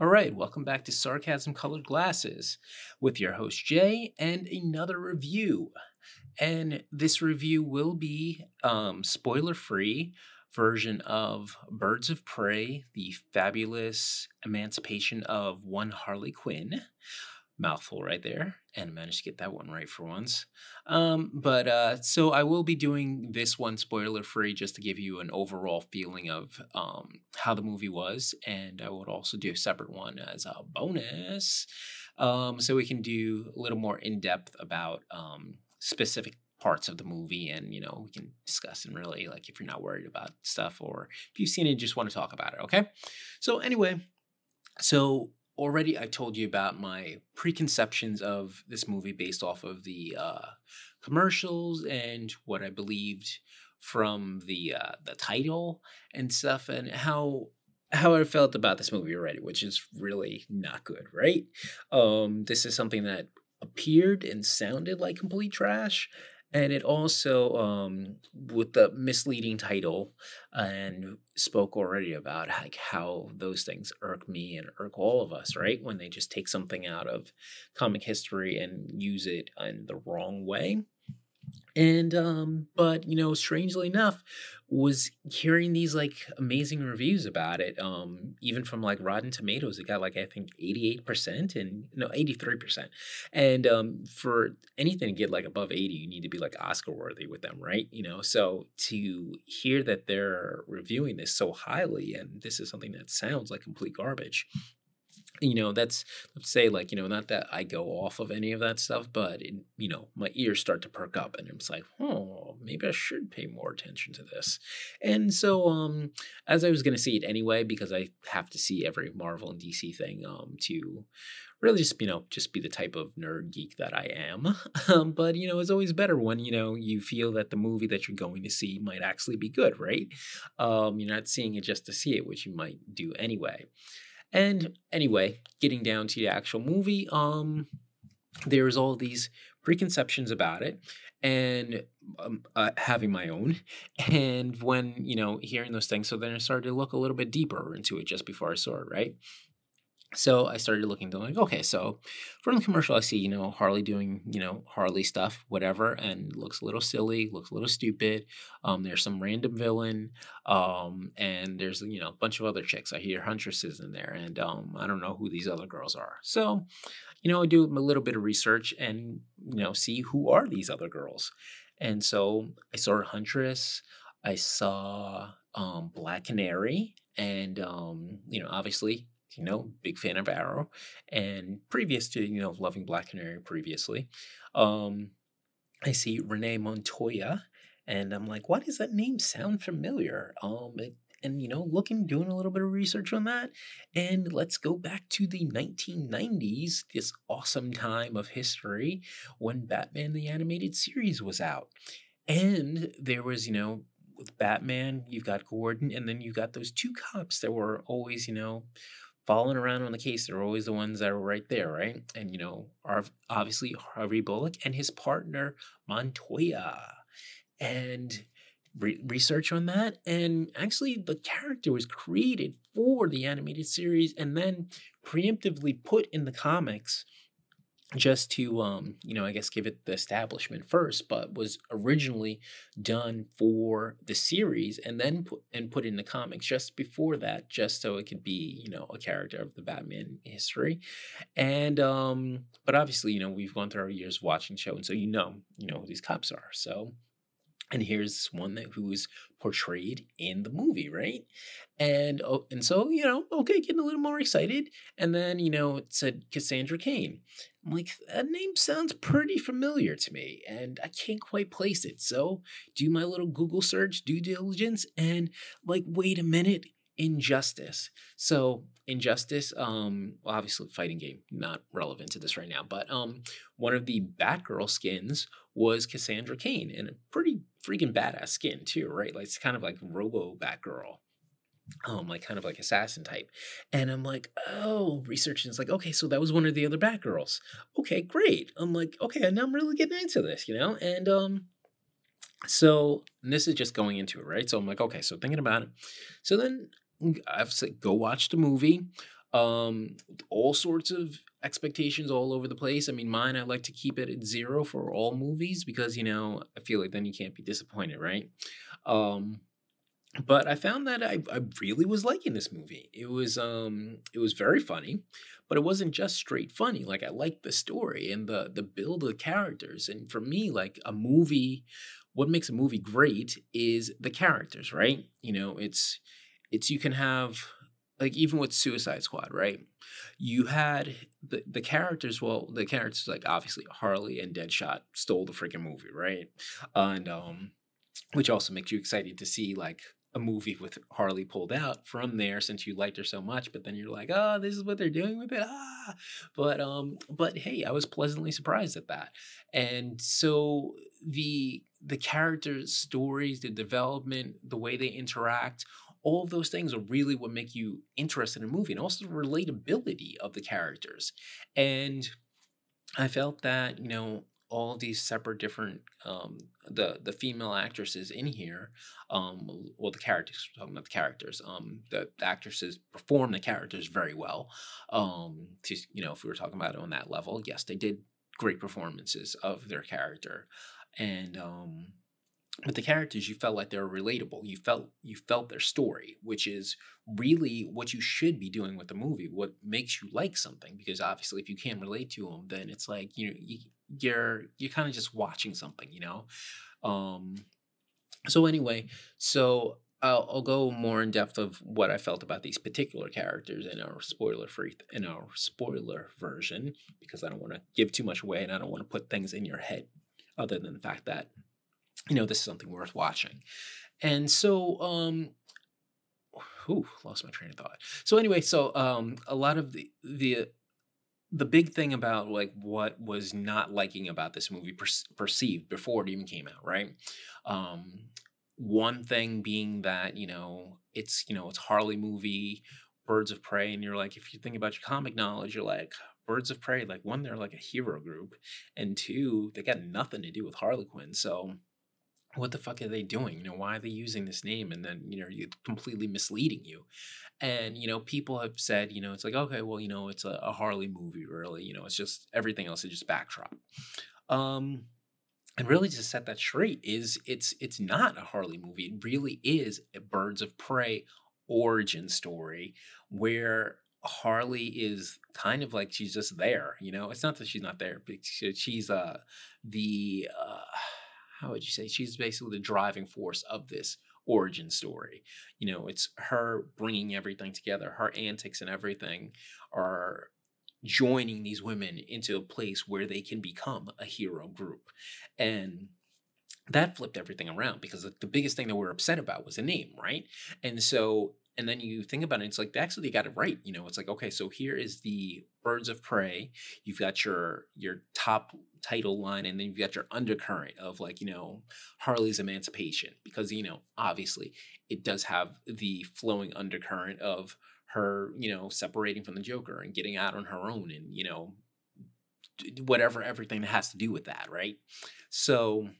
All right, welcome back to Sarcasm Colored Glasses with your host Jay and another review. And this review will be um, spoiler free version of Birds of Prey, the fabulous emancipation of one Harley Quinn mouthful right there and managed to get that one right for once. Um, but uh, so i will be doing this one spoiler free just to give you an overall feeling of um, how the movie was and i would also do a separate one as a bonus um, so we can do a little more in-depth about um, specific parts of the movie and you know we can discuss and really like if you're not worried about stuff or if you've seen it just want to talk about it okay? So anyway so already I told you about my preconceptions of this movie based off of the uh, commercials and what I believed from the uh, the title and stuff, and how how I felt about this movie already, which is really not good, right? Um, this is something that appeared and sounded like complete trash, and it also um, with the misleading title and spoke already about like how those things irk me and irk all of us right? When they just take something out of comic history and use it in the wrong way and um but you know strangely enough was hearing these like amazing reviews about it um even from like rotten tomatoes it got like i think 88% and no 83% and um for anything to get like above 80 you need to be like oscar worthy with them right? You know so to hear that they're reviewing this so highly and this is something that sounds like complete garbage you know that's let's say like you know not that i go off of any of that stuff but it, you know my ears start to perk up and it's like oh maybe i should pay more attention to this. And so um as i was going to see it anyway because i have to see every marvel and dc thing um to really just you know just be the type of nerd geek that i am. Um, but you know it's always better when you know you feel that the movie that you're going to see might actually be good right? Um you're not seeing it just to see it which you might do anyway and anyway, getting down to the actual movie, um, there's all these preconceptions about it and um, uh, having my own. And when you know hearing those things so then i started to look a little bit deeper into it just before i saw it right so I started looking to like, okay, so from the commercial, I see, you know, Harley doing, you know, Harley stuff, whatever, and looks a little silly, looks a little stupid. Um, there's some random villain, um, and there's, you know, a bunch of other chicks. I hear huntresses in there, and um, I don't know who these other girls are. So, you know, I do a little bit of research and, you know, see who are these other girls. And so I saw Huntress, I saw um, Black Canary, and, um, you know, obviously you know, big fan of Arrow, and previous to you know loving Black Canary previously, um, I see Renee Montoya, and I'm like, why does that name sound familiar? Um, it, and you know, looking, doing a little bit of research on that, and let's go back to the 1990s, this awesome time of history when Batman the Animated Series was out, and there was you know with Batman, you've got Gordon, and then you got those two cops that were always, you know, following around on the case, they're always the ones that are right there, right? And you know, are obviously Harvey Bullock and his partner Montoya, and re- research on that, and actually the character was created for the animated series, and then preemptively put in the comics just to um you know i guess give it the establishment first but was originally done for the series and then put and put in the comics just before that just so it could be you know a character of the batman history. And um but obviously you know we've gone through our years of watching show and so you know you know who these cops are. So and here's one that who is portrayed in the movie, right? And oh, and so you know, okay, getting a little more excited, and then you know it said Cassandra Cain. I'm like, that name sounds pretty familiar to me, and I can't quite place it. So do my little Google search, due diligence, and like, wait a minute, Injustice. So Injustice, um, obviously fighting game, not relevant to this right now, but um, one of the Batgirl skins was Cassandra Cain, and a pretty freaking badass skin too, right? Like it's kind of like Robo Batgirl. Um, like kind of like assassin type. And I'm like, oh, researching is like, okay, so that was one of the other Batgirls. Okay, great. I'm like, okay, and now I'm really getting into this, you know? And um so this is just going into it, right? So I'm like, okay, so thinking about it. So then I've said go watch the movie. Um, all sorts of expectations all over the place. I mean, mine, I like to keep it at zero for all movies because, you know, I feel like then you can't be disappointed, right? Um, but I found that I, I really was liking this movie. It was um it was very funny, but it wasn't just straight funny. Like I liked the story and the the build of the characters. And for me, like a movie, what makes a movie great is the characters, right? You know, it's it's you can have like even with Suicide Squad, right? You had the the characters. Well, the characters like obviously Harley and Deadshot stole the freaking movie, right? And um, which also makes you excited to see like a movie with Harley pulled out from there since you liked her so much, but then you're like, oh, this is what they're doing with it. Ah, but um, but hey, I was pleasantly surprised at that. And so the the characters, stories, the development, the way they interact, all of those things are really what make you interested in a movie and also the relatability of the characters. And I felt that, you know, all these separate different um the the female actresses in here um well the characters we're talking about the characters um the actresses perform the characters very well um to you know if we were talking about it on that level yes they did great performances of their character and um but the characters you felt like they were relatable. You felt you felt their story which is really what you should be doing with the movie what makes you like something because obviously if you can't relate to them then it's like you know you, you're you're kind of just watching something you know? Um so anyway so I'll, I'll go more in depth of what I felt about these particular characters in our spoiler free in our spoiler version because I don't want to give too much away and I don't want to put things in your head other than the fact that you know, this is something worth watching. And so, um, whew, lost my train of thought. So anyway, so um, a lot of the the the big thing about like what was not liking about this movie per- perceived before it even came out, right? Um, one thing being that you know it's you know it's Harley movie, Birds of Prey, and you're like if you think about your comic knowledge, you're like Birds of Prey, like one they're like a hero group, and two they got nothing to do with Harley Quinn, so what the fuck are they doing? You know, why are they using this name? And then, you know, you're completely misleading you. And, you know, people have said, you know, it's like, okay, well, you know, it's a, a Harley movie, really. You know, it's just everything else is just backdrop. Um, and really to set that straight is it's it's not a Harley movie. It really is a Birds of Prey origin story where Harley is kind of like she's just there, you know. It's not that she's not there, but she's uh the uh how would you say she's basically the driving force of this origin story. You know it's her bringing everything together. Her antics and everything are joining these women into a place where they can become a hero group. And that flipped everything around because the biggest thing that we're upset about was a name right? And so and then you think about it it's like they actually got it right you know it's like okay so here is the birds of prey you've got your your top title line and then you've got your undercurrent of like you know harley's emancipation because you know obviously it does have the flowing undercurrent of her you know separating from the joker and getting out on her own and you know whatever everything that has to do with that right? So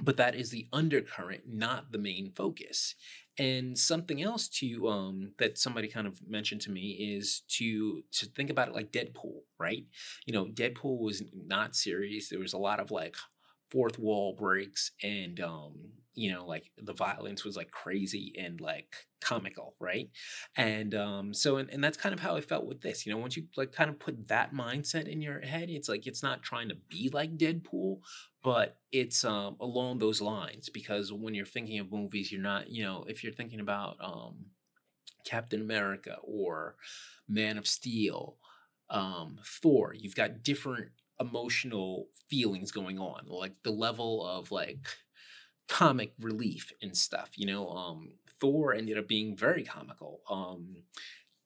but that is the undercurrent not the main focus and something else to um that somebody kind of mentioned to me is to to think about it like Deadpool, right? You know, Deadpool was not serious. There was a lot of like fourth wall breaks and um you know like the violence was like crazy and like comical right? And um so and, and that's kind of how i felt with this you know once you like kind of put that mindset in your head it's like it's not trying to be like deadpool but it's um along those lines because when you're thinking of movies you're not you know if you're thinking about um captain america or man of steel um thor you've got different emotional feelings going on like the level of like comic relief and stuff you know um thor ended up being very comical. Um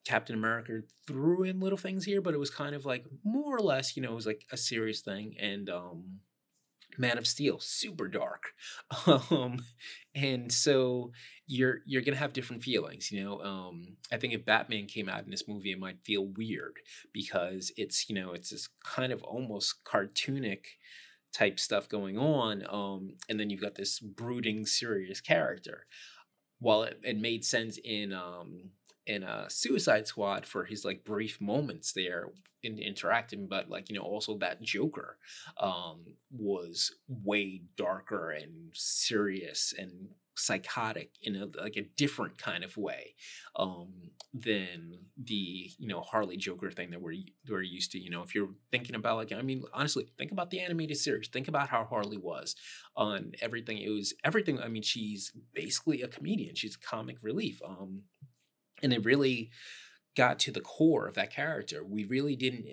captain america threw in little things here but it was kind of like more or less you know it was like a serious thing. And um man of steel super dark. Um and so you're you're gonna have different feelings you know? Um i think if batman came out in this movie it might feel weird because it's you know it's this kind of almost cartoonic type stuff going on um and then you've got this brooding serious character. While it, it made sense in um in a Suicide Squad for his like brief moments there in interacting, but like you know also that Joker um, was way darker and serious and psychotic in a like a different kind of way um than the you know harley joker thing that we're we're used to you know if you're thinking about like i mean honestly think about the animated series. Think about how harley was on everything. It was everything i mean she's basically a comedian. She's comic relief um and it really got to the core of that character. We really didn't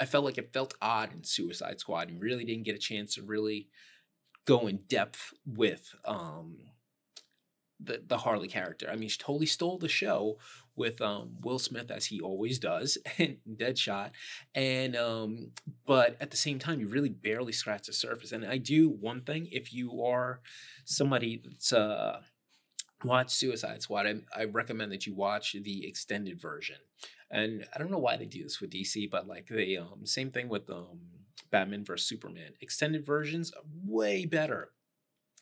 i felt like it felt odd in suicide squad and really didn't get a chance to really go in depth with um the the Harley character. I mean, she totally stole the show with um, Will Smith as he always does in Deadshot, and um, but at the same time, you really barely scratch the surface. And I do one thing: if you are somebody that's uh, watch Suicide Squad, I, I recommend that you watch the extended version. And I don't know why they do this with DC, but like the um same thing with um Batman vs Superman. Extended versions way better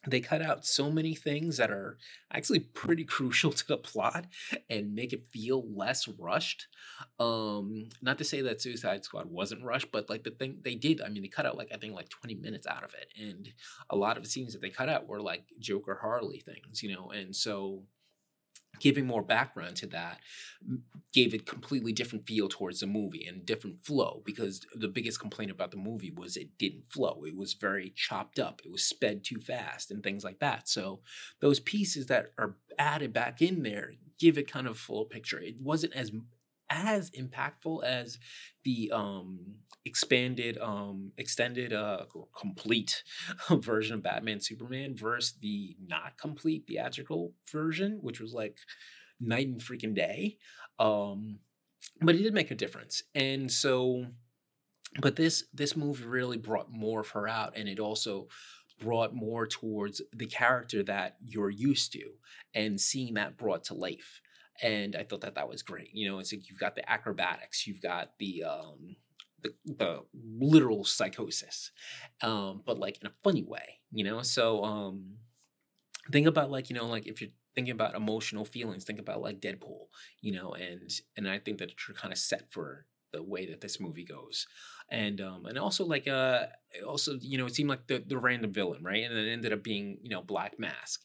they cut out so many things that are actually pretty crucial to the plot and make it feel less rushed um not to say that suicide squad wasn't rushed but like the thing they did i mean they cut out like i think like 20 minutes out of it and a lot of the scenes that they cut out were like joker harley things you know and so giving more background to that gave it completely different feel towards the movie and different flow because the biggest complaint about the movie was it didn't flow. It was very chopped up. It was sped too fast and things like that. So those pieces that are added back in there give it kind of full picture. It wasn't as as impactful as the um expanded um extended uh complete version of Batman Superman versus the not complete theatrical version which was like night and freaking day. Um but it did make a difference. And so but this this movie really brought more of her out and it also brought more towards the character that you're used to and seeing that brought to life and I thought that that was great. You know, it's like you've got the acrobatics, you've got the um, the, the literal psychosis, um, but like in a funny way. You know, so um, think about like you know like if you're thinking about emotional feelings, think about like Deadpool. You know, and and I think that you're kind of set for the way that this movie goes and um and also like uh also you know it seemed like the the random villain right and it ended up being you know black mask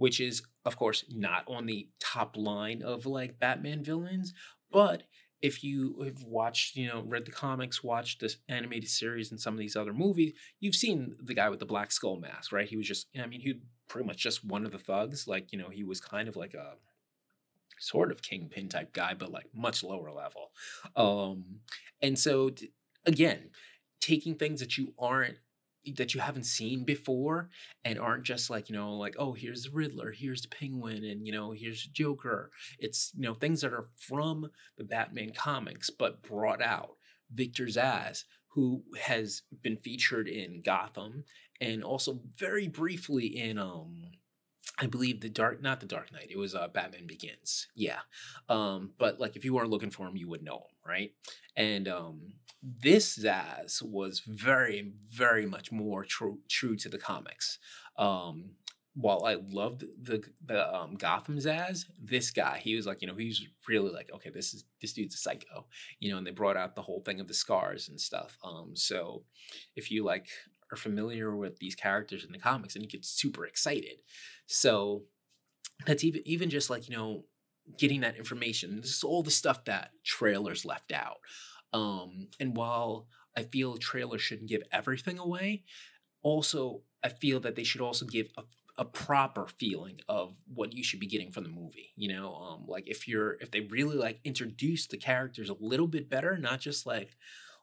which is, of course, not on the top line of like Batman villains. But if you have watched, you know, read the comics, watched this animated series and some of these other movies, you've seen the guy with the black skull mask, right? He was just, I mean, he pretty much just one of the thugs. Like, you know, he was kind of like a sort of kingpin type guy, but like much lower level. Um, and so, again, taking things that you aren't that you haven't seen before and aren't just like you know like oh here's the riddler here's the penguin and you know here's joker. It's you know things that are from the batman comics but brought out victor zsasz who has been featured in gotham and also very briefly in um I believe the dark, not the Dark Knight. It was uh, Batman Begins. Yeah, um, but like if you weren't looking for him, you would know him, right? And um, this Zsasz was very, very much more true true to the comics. Um, while I loved the the um, Gotham Zsasz, this guy he was like you know he's really like okay this is this dude's a psycho you know and they brought out the whole thing of the scars and stuff. Um, so if you like are familiar with these characters in the comics, and you get super excited. So that's even even just like you know getting that information. This is all the stuff that trailers left out. Um, and while I feel trailers shouldn't give everything away, also I feel that they should also give a, a proper feeling of what you should be getting from the movie. You know, um, like if you're if they really like introduce the characters a little bit better, not just like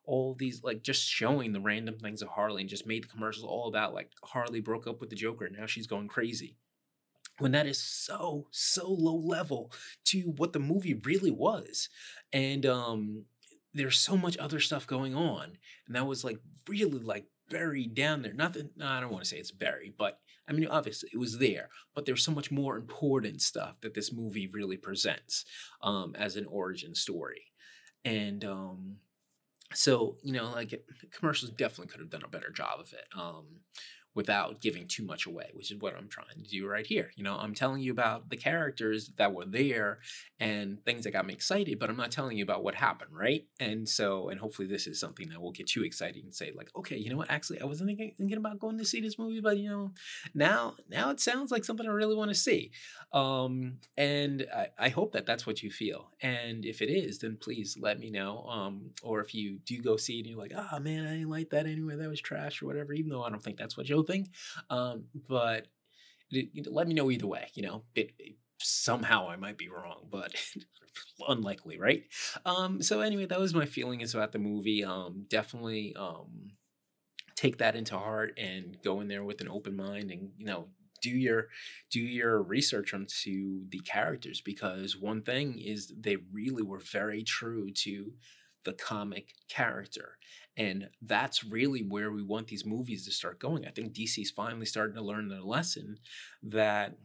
all these like just showing the random things of Harley and just made the commercials all about like Harley broke up with the Joker and now she's going crazy. When that is so so low level to what the movie really was. And um there's so much other stuff going on. And that was like really like buried down there. Nothing. no, I don't want to say it's buried, but I mean obviously it was there, but there's so much more important stuff that this movie really presents um, as an origin story. And um, so, you know, like commercials definitely could have done a better job of it. Um, without giving too much away, which is what I'm trying to do right here. You know, I'm telling you about the characters that were there and things that got me excited, but I'm not telling you about what happened, right? And so, and hopefully this is something that will get you excited and say like, okay, you know what? Actually, I wasn't thinking, thinking about going to see this movie, but you know, now now it sounds like something I really want to see. Um, and I, I hope that that's what you feel. And if it is, then please let me know. Um, or if you do go see it and you're like, oh man, I didn't like that anyway, that was trash or whatever, even though I don't think that's what you'll think. Um, but it, let me know either way. You know, it, it, somehow I might be wrong, but unlikely, right? Um, so anyway, that was my feelings about the movie. Um, definitely um, take that into heart and go in there with an open mind, and you know, do your do your research onto the characters because one thing is they really were very true to the comic character and that's really where we want these movies to start going. I think DC's finally starting to learn their lesson that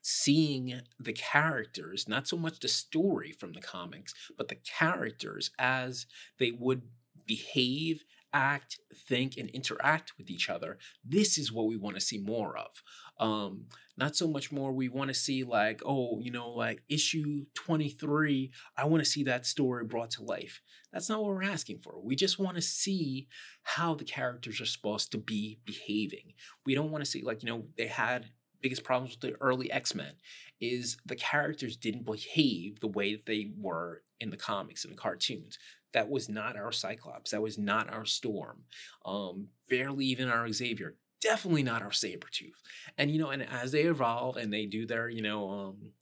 seeing the characters, not so much the story from the comics, but the characters as they would behave act, think, and interact with each other. This is what we want to see more of. Um, not so much more we want to see like, oh, you know, like issue 23, I want to see that story brought to life. That's not what we're asking for. We just want to see how the characters are supposed to be behaving. We don't want to see like, you know, they had biggest problems with the early X-Men is the characters didn't behave the way that they were in the comics and the cartoons. That was not our Cyclops. That was not our Storm. Um, barely even our Xavier. Definitely not our Sabretooth. And, you know, and as they evolve and they do their, you know, um,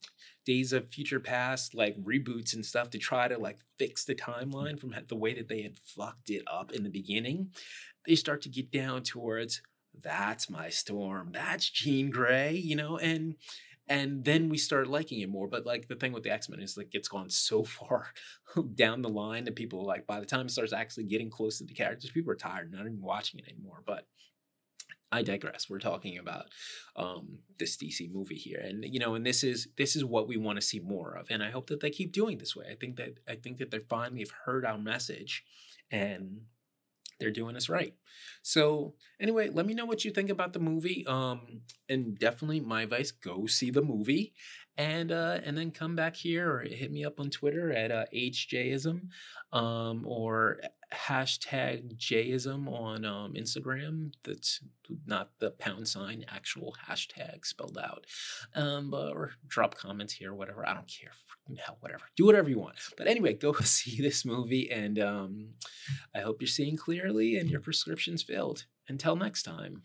Days of Future Past, like reboots and stuff to try to like fix the timeline from the way that they had fucked it up in the beginning, they start to get down towards that's my storm that's jean grey you know and and then we start liking it more. But like the thing with the X Men is like it's gone so far down the line that people like by the time it starts actually getting close to the characters, people are tired, not even watching it anymore. But I digress. We're talking about um, this DC movie here, and you know, and this is this is what we want to see more of, and I hope that they keep doing this way. I think that I think that they finally have heard our message, and they're doing us right. So anyway, let me know what you think about the movie. Um, and definitely my advice: go see the movie, and uh, and then come back here or hit me up on Twitter at uh, hjism, um, or hashtag jism on um, Instagram. That's not the pound sign, actual hashtag spelled out. Um, or drop comments here, whatever. I don't care hell, whatever. Do whatever you want. But anyway, go see this movie, and um, I hope you're seeing clearly and your prescription's filled. Until next time.